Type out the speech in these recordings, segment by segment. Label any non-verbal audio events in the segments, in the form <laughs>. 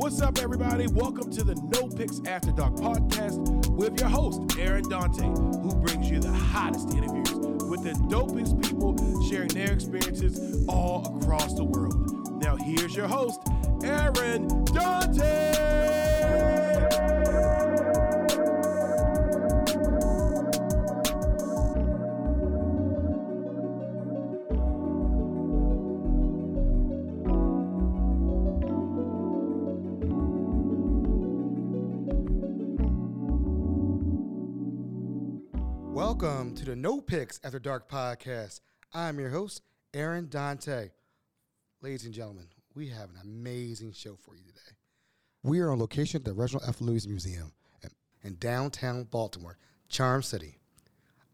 What's up, everybody? Welcome to the No Picks After Dark podcast with your host, Aaron Dante, who brings you the hottest interviews with the dopest people sharing their experiences all across the world. Now, here's your host, Aaron Dante. Welcome to the No Picks After Dark podcast. I'm your host, Aaron Dante. Ladies and gentlemen, we have an amazing show for you today. We are on location at the Reginald F. Lewis Museum in- downtown Baltimore, Charm City.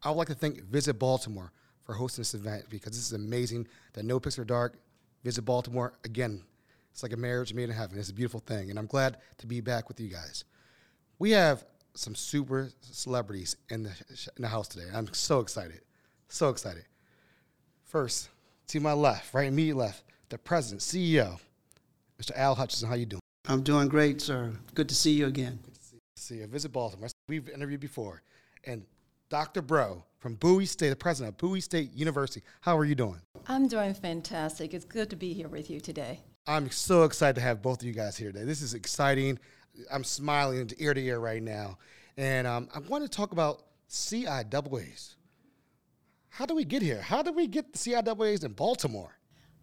I would like to thank Visit Baltimore for hosting this event because this is amazing that No Picks After Dark, Visit Baltimore, again, it's like a marriage made in heaven. It's a beautiful thing, and I'm glad to be back with you guys. We have some super celebrities in the, in the house today. I'm so excited. So excited. First, to my left, right immediate left, the president, CEO, Mr. Al Hutchinson. How you doing? I'm doing great, sir. Good to see you again. Good to See you. Visit Baltimore. We've interviewed before. And Dr. Breaux from Bowie State, the president of Bowie State University. How are you doing? I'm doing fantastic. It's good to be here with you today. I'm so excited to have both of you guys here today. This is exciting. I'm smiling ear to ear right now. And um, I want to talk about CIAAs. How do we get here? How do we get the CIAAs in Baltimore?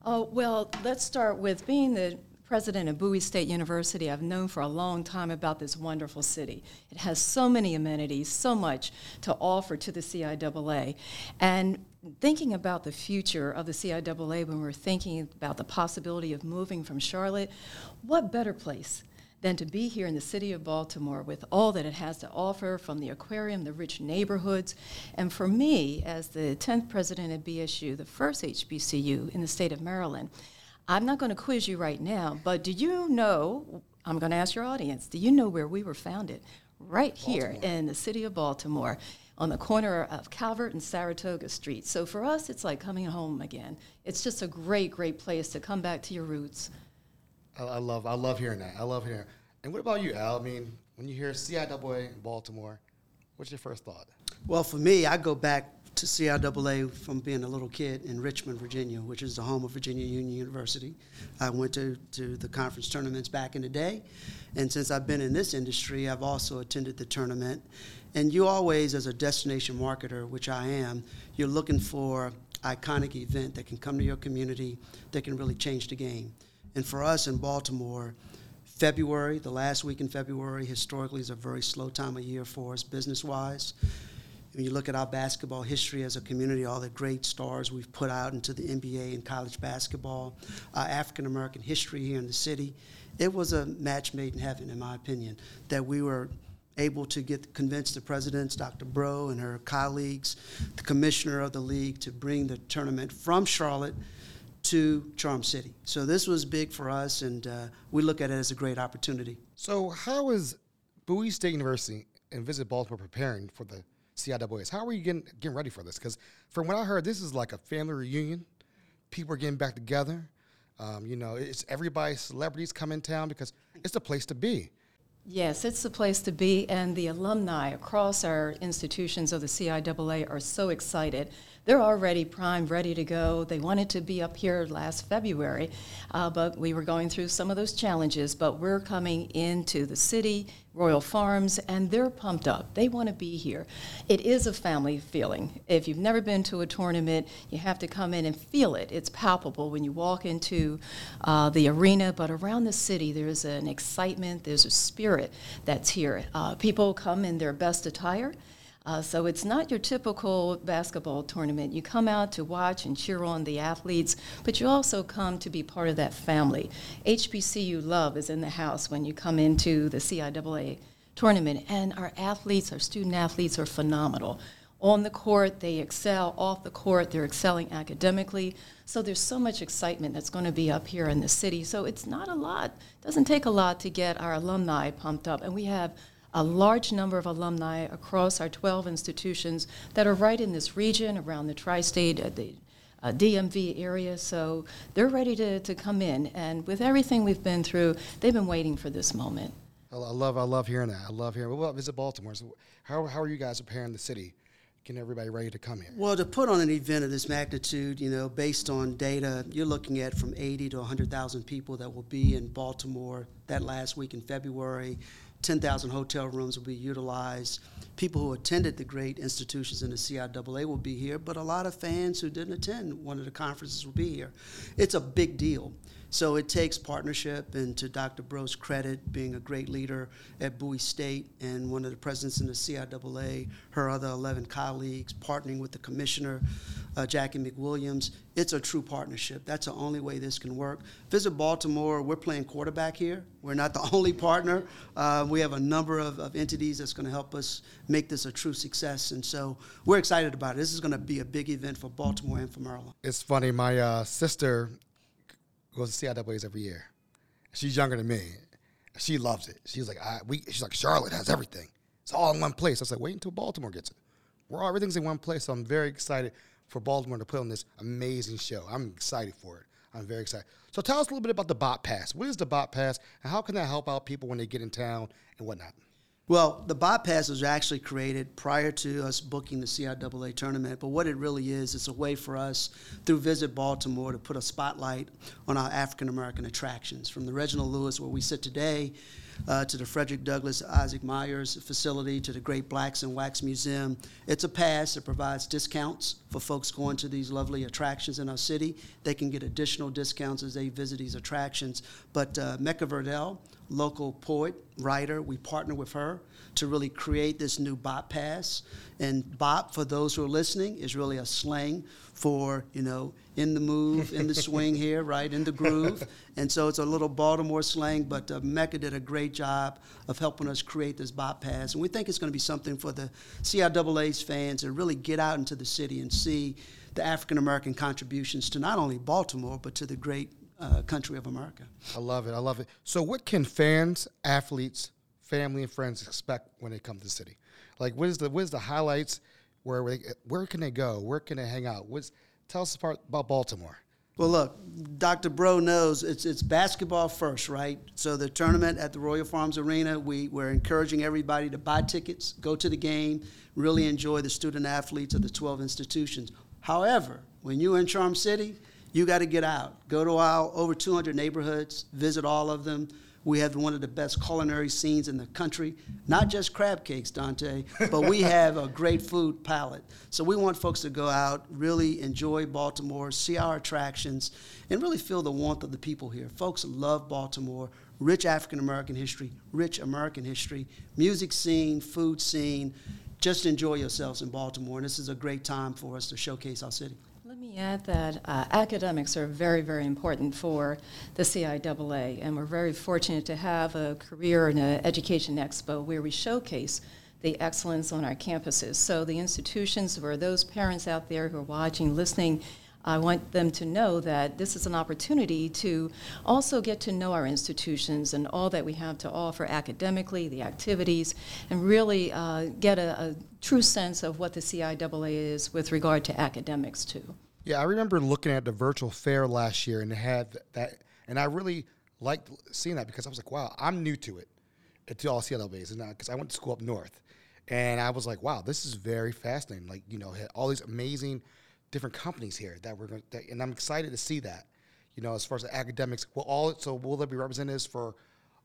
Oh, well, let's start with being the president of Bowie State University. I've known for a long time about this wonderful city. It has so many amenities, so much to offer to the CIAA. And thinking about the future of the CIAA when we're thinking about the possibility of moving from Charlotte, what better place? Than to be here in the city of Baltimore with all that it has to offer from the aquarium, the rich neighborhoods. And for me, as the 10th president of BSU, the first HBCU in the state of Maryland, I'm not going to quiz you right now, but do you know? I'm going to ask your audience do you know where we were founded? Right here Baltimore. in the city of Baltimore. On the corner of Calvert and Saratoga Street. So for us, it's like coming home again. It's just a great, great place to come back to your roots. I, I love I love hearing that. I love hearing. And what about you, Al? I mean, when you hear CIAA in Baltimore, what's your first thought? Well, for me, I go back to CIAA from being a little kid in Richmond, Virginia, which is the home of Virginia Union University. I went to, to the conference tournaments back in the day. And since I've been in this industry, I've also attended the tournament. And you always, as a destination marketer, which I am, you're looking for iconic event that can come to your community that can really change the game. And for us in Baltimore, February, the last week in February, historically is a very slow time of year for us business wise. When you look at our basketball history as a community, all the great stars we've put out into the NBA and college basketball, African American history here in the city, it was a match made in heaven, in my opinion, that we were able to get convince the presidents, Dr. Breaux and her colleagues, the commissioner of the league, to bring the tournament from Charlotte to Charm City. So this was big for us, and uh, we look at it as a great opportunity. So, how is Bowie State University and Visit Baltimore preparing for the CIAAs? How are you getting getting ready for this? Because from what I heard, this is like a family reunion. People are getting back together. Um, you know, it's everybody, celebrities come in town because it's the place to be. Yes, it's the place to be, and the alumni across our institutions of the CIAA are so excited. They're already primed, ready to go. They wanted to be up here last February, uh, but we were going through some of those challenges. But we're coming into the city, Royal Farms, and they're pumped up. They want to be here. It is a family feeling. If you've never been to a tournament, you have to come in and feel it. It's palpable when you walk into uh, the arena, but around the city, there's an excitement, there's a spirit that's here. Uh, people come in their best attire. Uh, so it's not your typical basketball tournament. You come out to watch and cheer on the athletes, but you also come to be part of that family. HBCU love is in the house when you come into the CIAA tournament, and our athletes, our student athletes, are phenomenal. On the court, they excel. Off the court, they're excelling academically. So there's so much excitement that's going to be up here in the city. So it's not a lot. Doesn't take a lot to get our alumni pumped up, and we have a large number of alumni across our 12 institutions that are right in this region, around the tri-state, uh, the uh, DMV area. So they're ready to, to come in. And with everything we've been through, they've been waiting for this moment. I love, I love hearing that. I love hearing. What about Visit Baltimore? So how, how are you guys preparing the city? Getting everybody ready to come here? Well, to put on an event of this magnitude, you know, based on data, you're looking at from 80 to 100,000 people that will be in Baltimore that last week in February. 10,000 hotel rooms will be utilized. People who attended the great institutions in the CIAA will be here, but a lot of fans who didn't attend one of the conferences will be here. It's a big deal. So it takes partnership, and to Dr. Breaux's credit, being a great leader at Bowie State and one of the presidents in the CIAA, her other 11 colleagues, partnering with the commissioner, uh, Jackie McWilliams, it's a true partnership. That's the only way this can work. Visit Baltimore, we're playing quarterback here. We're not the <laughs> only partner. Uh, we have a number of, of entities that's going to help us make this a true success, and so we're excited about it. This is going to be a big event for Baltimore and for Maryland. It's funny, my uh, sister goes to CIAAs every year. She's younger than me. She loves it. She's like, I, we, she's like, Charlotte has everything. It's all in one place. I was like, wait until Baltimore gets it. We're all, everything's in one place. So I'm very excited for Baltimore to put on this amazing show. I'm excited for it. I'm very excited. So tell us a little bit about the Bop Pass. What is the Bop Pass, and how can that help out people when they get in town and whatnot? Well, the bop pass was actually created prior to us booking the CIAA tournament, but what it really is, it's a way for us through Visit Baltimore to put a spotlight on our African American attractions. From the Reginald Lewis, where we sit today, uh, to the Frederick Douglass Isaac Myers facility, to the Great Blacks in Wax Museum. It's a pass that provides discounts for folks going to these lovely attractions in our city. They can get additional discounts as they visit these attractions. But uh, Mecca Verdell, local poet, writer. We partner with her to really create this new bop pass. And bop, for those who are listening, is really a slang for, you know, in the move, in the swing here, <laughs> right, in the groove. And so it's a little Baltimore slang, but uh, Mecca did a great job of helping us create this bop pass. And we think it's going to be something for the CIAA's fans to really get out into the city and see the African American contributions to not only Baltimore, but to the great uh, country of America. I love it. I love it. So, what can fans, athletes, family, and friends expect when they come to the city? Like, what is the what is the highlights? Where where can they go? Where can they hang out? What's tell us part about Baltimore. Well, look, Dr. Breaux knows it's it's basketball first, right? So the tournament at the Royal Farms Arena, we we're encouraging everybody to buy tickets, go to the game, really enjoy the student athletes of the 12 institutions. However, when you're in Charm City, you got to get out. Go to our over 200 neighborhoods, visit all of them. We have one of the best culinary scenes in the country. Not just crab cakes, Dante, but we <laughs> have a great food palette. So we want folks to go out, really enjoy Baltimore, see our attractions, and really feel the warmth of the people here. Folks love Baltimore. Rich African American history, rich American history, music scene, food scene. Just enjoy yourselves in Baltimore. And this is a great time for us to showcase our city. Me add that uh, academics are very, very important for the CIAA, and we're very fortunate to have a career and an education expo where we showcase the excellence on our campuses. So the institutions, for those parents out there who are watching, listening, I want them to know that this is an opportunity to also get to know our institutions and all that we have to offer academically, the activities, and really uh, get a, a true sense of what the CIAA is with regard to academics, too. Yeah, I remember looking at the virtual fair last year and had that, and I really liked seeing that because I was like, wow, I'm new to it, to all CLBs, and because I went to school up north, and I was like, wow, this is very fascinating. Like, you know, all these amazing different companies here that we're going, and I'm excited to see that. You know, as far as the academics, will all so will there be representatives for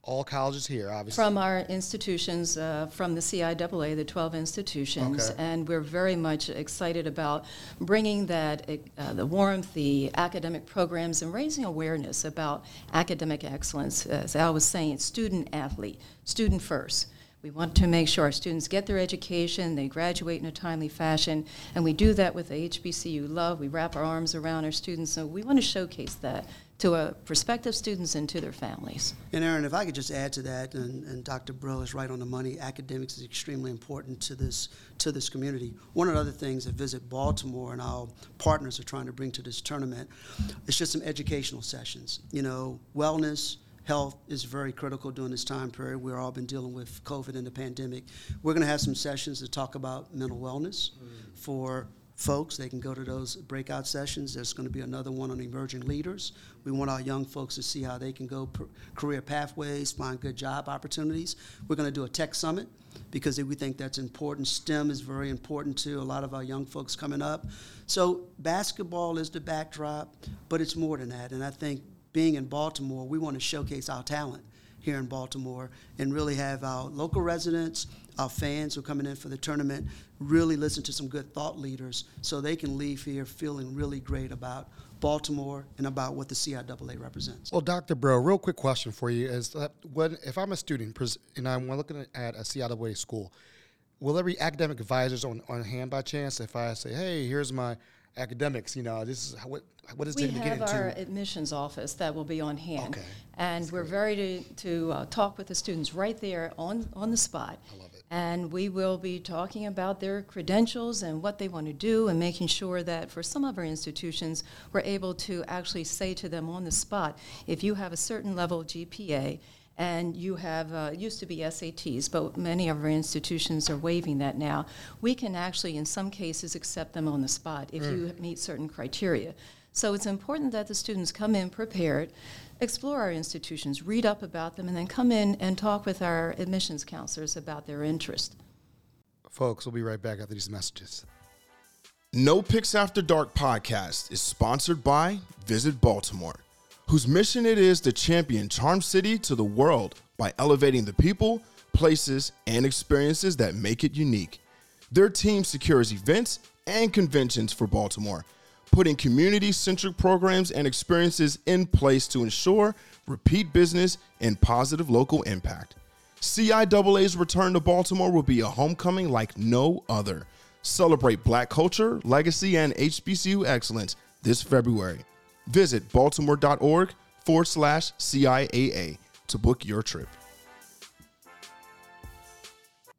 all colleges here, obviously. From our institutions, uh, from the CIAA, the 12 institutions, Okay. and we're very much excited about bringing that, uh, the warmth, the academic programs, and raising awareness about academic excellence. As Al was saying, student athlete, student first. We want to make sure our students get their education, they graduate in a timely fashion, and we do that with the HBCU love. We wrap our arms around our students, so we want to showcase that to our prospective students and to their families. And Aaron, if I could just add to that, and, and Dr. Breaux is right on the money. Academics is extremely important to this to this community. One of the other things that Visit Baltimore and our partners are trying to bring to this tournament is just some educational sessions. You know, wellness. Health is very critical during this time period. We've all been dealing with COVID and the pandemic. We're going to have some sessions to talk about mental wellness mm. for folks. They can go to those breakout sessions. There's going to be another one on emerging leaders. We want our young folks to see how they can go per- career pathways, find good job opportunities. We're going to do a tech summit because we think that's important. STEM is very important to a lot of our young folks coming up. So basketball is the backdrop, but it's more than that. And I think being in Baltimore, we want to showcase our talent here in Baltimore and really have our local residents, our fans who are coming in for the tournament, really listen to some good thought leaders so they can leave here feeling really great about Baltimore and about what the CIAA represents. Well, Dr. Breaux, real quick question for you is that when if I'm a student and I'm looking at a CIAA school, will be academic advisors on, on hand by chance if I say, hey, here's my academics, you know, this is what what is we it to get have our admissions office that will be on hand, Okay. and That's we're ready to, to uh, talk with the students right there on on the spot. I love it. And we will be talking about their credentials and what they want to do, and making sure that for some of our institutions, we're able to actually say to them on the spot, if you have a certain level of GPA and you have, uh, used to be SATs, but many of our institutions are waiving that now. We can actually, in some cases, accept them on the spot if you meet certain criteria. So it's important that the students come in prepared, explore our institutions, read up about them, and then come in and talk with our admissions counselors about their interest. Folks, we'll be right back after these messages. No Picks After Dark podcast is sponsored by Visit Baltimore, whose mission it is to champion Charm City to the world by elevating the people, places, and experiences that make it unique. Their team secures events and conventions for Baltimore, putting community centric programs and experiences in place to ensure repeat business and positive local impact. CIAA's return to Baltimore will be a homecoming like no other. Celebrate black culture, legacy, and HBCU excellence this February. Visit baltimore.org forward slash CIAA to book your trip.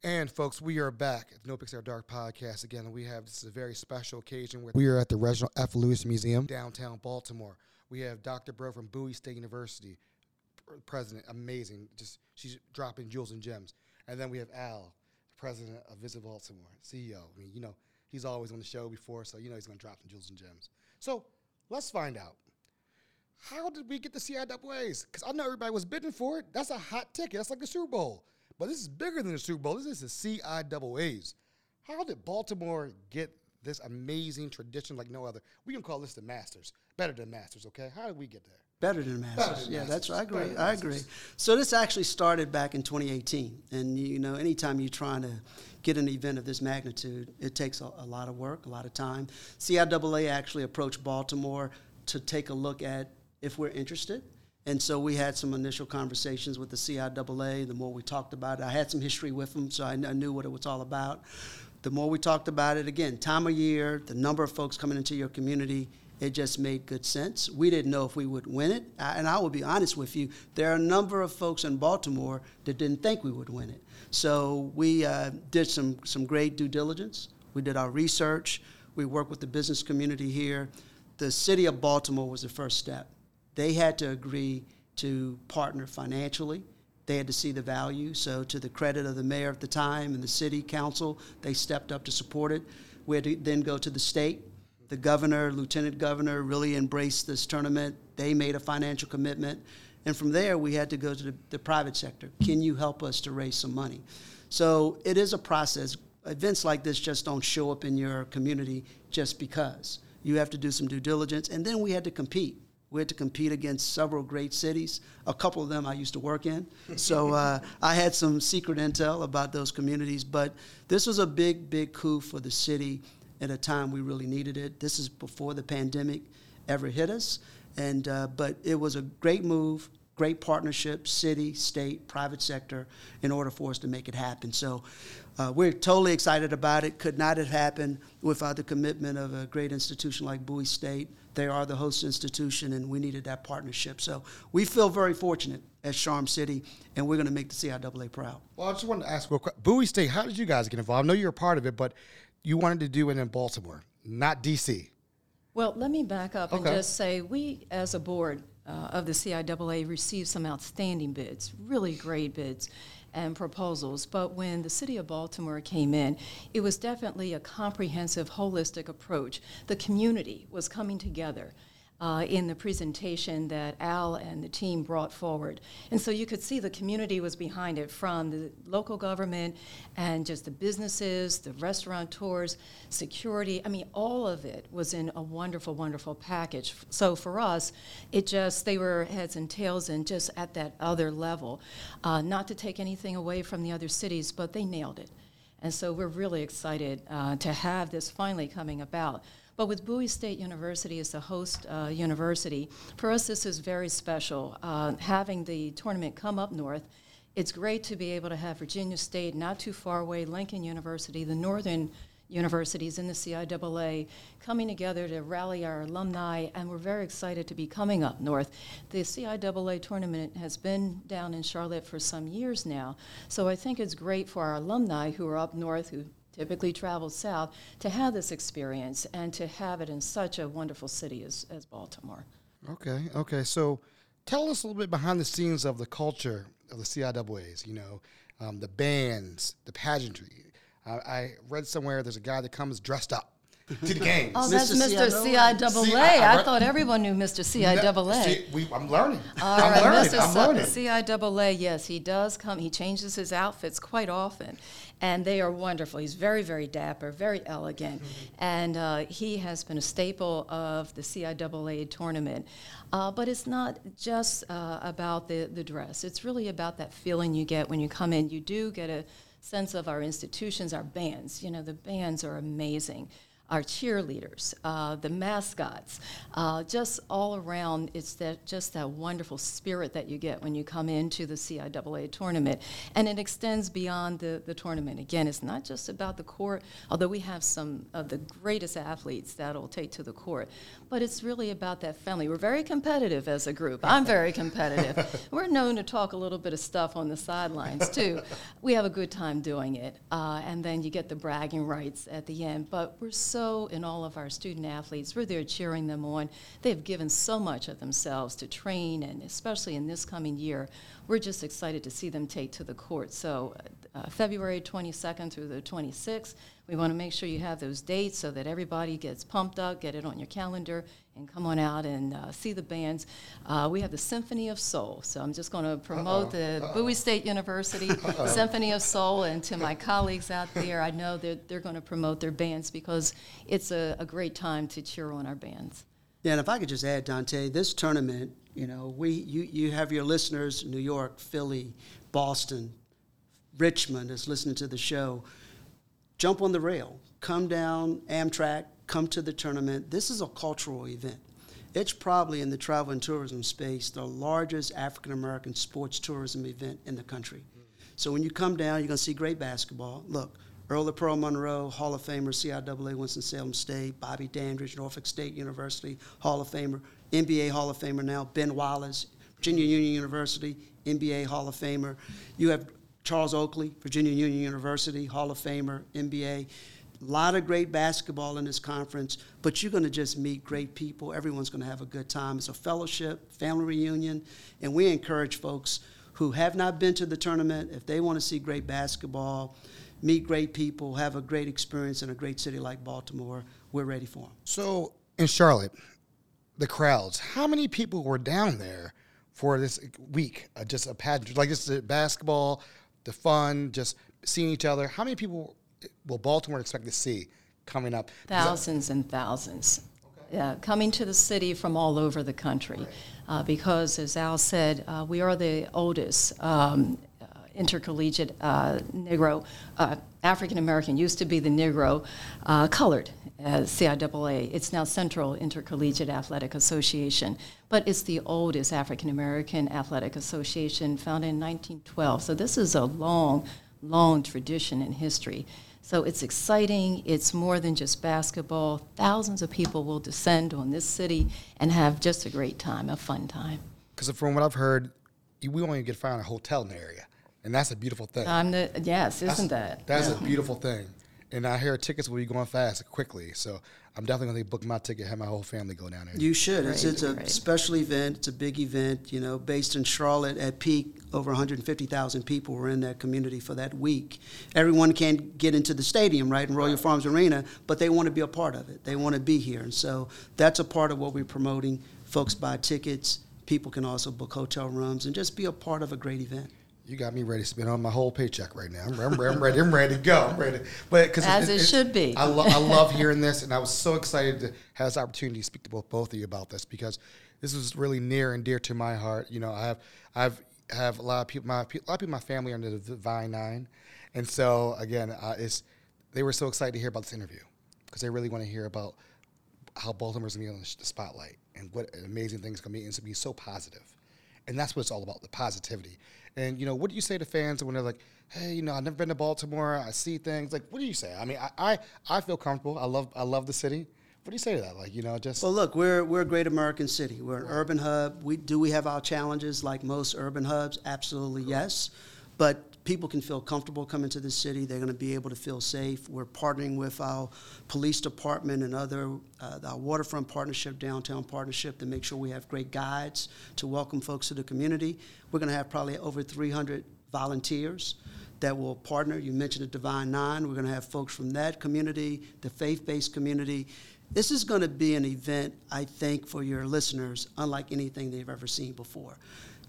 And folks, we are back at the No Picks After Dark podcast again. We have this is a very special occasion where we are at the Reginald F. Lewis Museum, downtown Baltimore. We have Dr. Breaux from Bowie State University, president, amazing. Just she's dropping jewels and gems. And then we have Al, president of Visit Baltimore, CEO. I mean, you know, he's always on the show before, so you know he's going to drop some jewels and gems. So let's find out. How did we get the CIAAs? Because I know everybody was bidding for it. That's a hot ticket. That's like the Super Bowl. But this is bigger than the Super Bowl. This is the CIAAs. How did Baltimore get this amazing tradition like no other? We can call this the Masters. Better than Masters, okay? How did we get there? Better than Masters. than yeah, that's Masters. I agree. than I agree. So this actually started back in 2018, and you know, anytime you're trying to get an event of this magnitude, it takes a, a lot of work, a lot of time. CIAA actually approached Baltimore to take a look at if we're interested. And so we had some initial conversations with the CIAA. The more we talked about it, I had some history with them, so I, I knew what it was all about. The more we talked about it, again, time of year, the number of folks coming into your community, it just made good sense. We didn't know if we would win it, and I will be honest with you. There are a number of folks in Baltimore that didn't think we would win it. So we uh, did some some great due diligence. We did our research. We worked with the business community here. The city of Baltimore was the first step. They had to agree to partner financially. They had to see the value. So, to the credit of the mayor at the time and the city council, they stepped up to support it. We had to then go to the state. The governor, lieutenant governor really embraced this tournament. They made a financial commitment. And from there, we had to go to the, the private sector. Can you help us to raise some money? So, it is a process. Events like this just don't show up in your community just because. You have to do some due diligence. And then we had to compete. We had to compete against several great cities. A couple of them I used to work in. So <laughs> uh, I had some secret intel about those communities. But this was a big, big coup for the city at a time we really needed it. This is before the pandemic ever hit us. And, uh, but it was a great move, great partnership, city, state, private sector, in order for us to make it happen. So uh, we're totally excited about it. Could not have happened without the commitment of a great institution like Bowie State. They are the host institution, and we needed that partnership. So we feel very fortunate at Charm City, and we're going to make the CIAA proud. Well, I just wanted to ask real quick. Bowie State, how did you guys get involved? I know you're a part of it, but you wanted to do it in Baltimore, not D.C. Well, let me back up and just say we, as a board uh, of the CIAA, received some outstanding bids, really great bids. and proposals. But when the city of Baltimore came in, it was definitely a comprehensive, holistic approach. The community was coming together uh, in the presentation that Al and the team brought forward. And so you could see the community was behind it from the local government and just the businesses, the restaurateurs, security. I mean, all of it was in a wonderful, wonderful package. So for us, it just, they were heads and tails and just at that other level. Uh, not to take anything away from the other cities, but they nailed it. And so we're really excited uh, to have this finally coming about. But with Bowie State University as the host uh, university, for us this is very special. Uh, having the tournament come up north, it's great to be able to have Virginia State, not too far away, Lincoln University, the northern universities in the CIAA coming together to rally our alumni, and we're very excited to be coming up north. The CIAA tournament has been down in Charlotte for some years now, so I think it's great for our alumni who are up north who typically travel south, to have this experience and to have it in such a wonderful city as, as Baltimore. Okay, okay. So tell us a little bit behind the scenes of the culture of the CIAAs, you know, um, the bands, the pageantry. Uh, I read somewhere there's a guy that comes dressed up to the games. <laughs> Oh, that's Mr. CIAA. See, I- I I re- thought everyone knew Mr. CIAA. See, we, I'm learning. All I'm right, learning. Mr. I'm learning. CIAA, yes, he does come. He changes his outfits quite often, and they are wonderful. He's very, very dapper, very elegant, and uh, he has been a staple of the CIAA tournament. Uh, but it's not just uh, about the, the dress. It's really about that feeling you get when you come in. You do get a sense of our institutions, our bands. You know, the bands are amazing our cheerleaders, uh, the mascots, uh, just all around. It's that just that wonderful spirit that you get when you come into the CIAA tournament, and it extends beyond the, the tournament. Again, it's not just about the court, although we have some of the greatest athletes that'll take to the court, but it's really about that family. We're very competitive as a group. I'm very competitive. <laughs> We're known to talk a little bit of stuff on the sidelines too. We have a good time doing it, uh, and then you get the bragging rights at the end. But we're so in all of our student athletes. We're there cheering them on. They've given so much of themselves to train, and especially in this coming year, we're just excited to see them take to the court. So, uh, February 22nd through the 26th, we want to make sure you have those dates so that everybody gets pumped up, get it on your calendar, and come on out and uh, see the bands. Uh, we have the Symphony of Soul, so I'm just going to promote the Bowie State University <laughs> Symphony of Soul, and to my colleagues out there, I know that they're going to promote their bands because it's a, a great time to cheer on our bands. Yeah, and if I could just add, Dante, this tournament, you know, we you, you have your listeners, New York, Philly, Boston, Richmond is listening to the show. Jump on the rail, come down Amtrak, come to the tournament. This is a cultural event. It's probably in the travel and tourism space the largest African American sports tourism event in the country. So when you come down, you're going to see great basketball. Look, Earl the Pearl Monroe, Hall of Famer, CIAA, Winston-Salem State, Bobby Dandridge, Norfolk State University, Hall of Famer, NBA Hall of Famer now, Ben Wallace, Virginia Union University, NBA Hall of Famer. You have Charles Oakley, Virginia Union University, Hall of Famer, NBA. A lot of great basketball in this conference, but you're going to just meet great people. Everyone's going to have a good time. It's a fellowship, family reunion, and we encourage folks who have not been to the tournament, if they want to see great basketball, meet great people, have a great experience in a great city like Baltimore, we're ready for them. So in Charlotte, the crowds. How many people were down there for this week? Uh, just a pageant, like just the basketball, the fun, just seeing each other. How many people will Baltimore expect to see coming up? Thousands and thousands. Yeah, coming to the city from all over the country. Uh, because, as Al said, uh, we are the oldest um, uh, intercollegiate uh, Negro, uh, African American, used to be the Negro uh, colored as CIAA. It's now Central Intercollegiate Athletic Association, but it's the oldest African American athletic association founded in 1912. So this is a long, long tradition in history. So it's exciting. It's more than just basketball. Thousands of people will descend on this city and have just a great time, a fun time. Because from what I've heard, we only get to find a hotel in the area, and that's a beautiful thing. I'm the yes, isn't that? That's Yeah. a beautiful thing. and I hear tickets will be going fast quickly. So I'm definitely going to book my ticket, have my whole family go down there. You should. It's, Great, it's a great. special event. It's a big event. You know, based in Charlotte at peak, over 150,000 people were in that community for that week. Everyone can't get into the stadium, right, in Royal Farms Arena, but they want to be a part of it. They want to be here, and so that's a part of what we're promoting. Folks buy tickets. People can also book hotel rooms and just be a part of a great event. You got me ready to spend on my whole paycheck right now. I'm, I'm, I'm ready. I'm ready to go. I'm ready. But cause As it should be. I, lo- I love hearing this, and I was so excited to have this opportunity to speak to both both of you about this because this was really near and dear to my heart. You know, I have I've have a lot of people. My a lot of people in my family are under the Divine Nine, and so again, uh, it's they were so excited to hear about this interview because they really want to hear about how Baltimore's gonna be on the spotlight and what amazing things gonna be. And it's gonna be so positive and that's what it's all about the positivity and you know what do you say to fans when they're like hey you know i've never been to baltimore i see things like what do you say i mean i i, I feel comfortable i love i love the city what do you say to that like you know just Well, look, we're, we're a great American city. We're an urban hub. We, do we have our challenges like most urban hubs? Absolutely, yes. But people can feel comfortable coming to the city. They're going to be able to feel safe. We're partnering with our police department and other, uh, our waterfront partnership, downtown partnership, to make sure we have great guides to welcome folks to the community. We're going to have probably over 300 volunteers that will partner. You mentioned the Divine Nine. We're going to have folks from that community, the faith based community. This is going to be an event, I think, for your listeners, unlike anything they've ever seen before.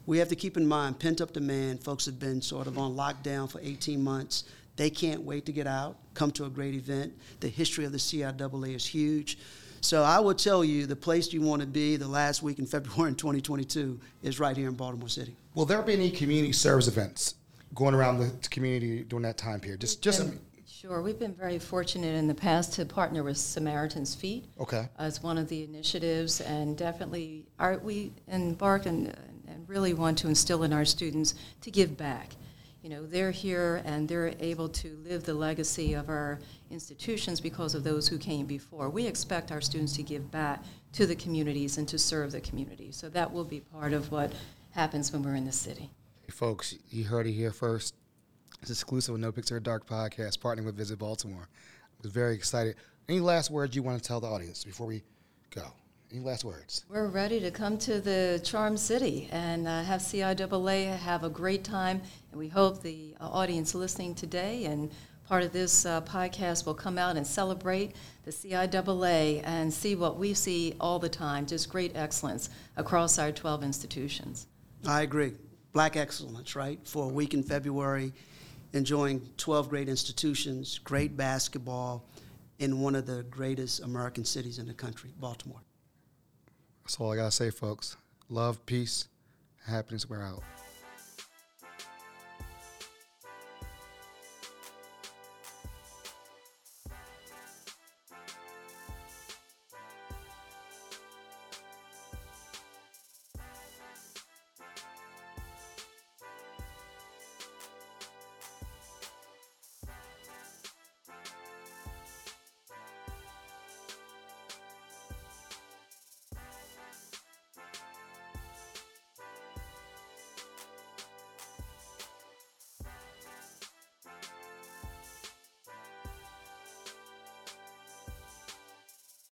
We have to keep in mind pent up demand. Folks have been sort of on lockdown for 18 months. They can't wait to get out, come to a great event. The history of the CIAA is huge. So I will tell you the place you want to be the last week in <laughs> February in 2022 is right here in Baltimore City. will there be any community service events going around the community during that time period just just And- Sure, we've been very fortunate in the past to partner with Samaritan's Feet okay as one of the initiatives, and definitely are, we embark and, and really want to instill in our students to give back. You know, they're here and they're able to live the legacy of our institutions because of those who came before. We expect our students to give back to the communities and to serve the community. So that will be part of what happens when we're in the city. Hey, folks, you heard it here first. It's exclusive No Picks After Dark podcast, partnering with Visit Baltimore. I was very excited. Any last words you want to tell the audience before we go? Any last words? We're ready to come to the Charm City and uh, have CIAA have a great time. And we hope the uh, audience listening today and part of this uh, podcast will come out and celebrate the CIAA and see what we see all the time just great excellence across our 12 institutions. I agree. Black excellence, right? For a week in February, enjoying 12 great institutions, great basketball in one of the greatest American cities in the country, Baltimore. That's all I got to say, folks. Love, peace, happiness. We're out.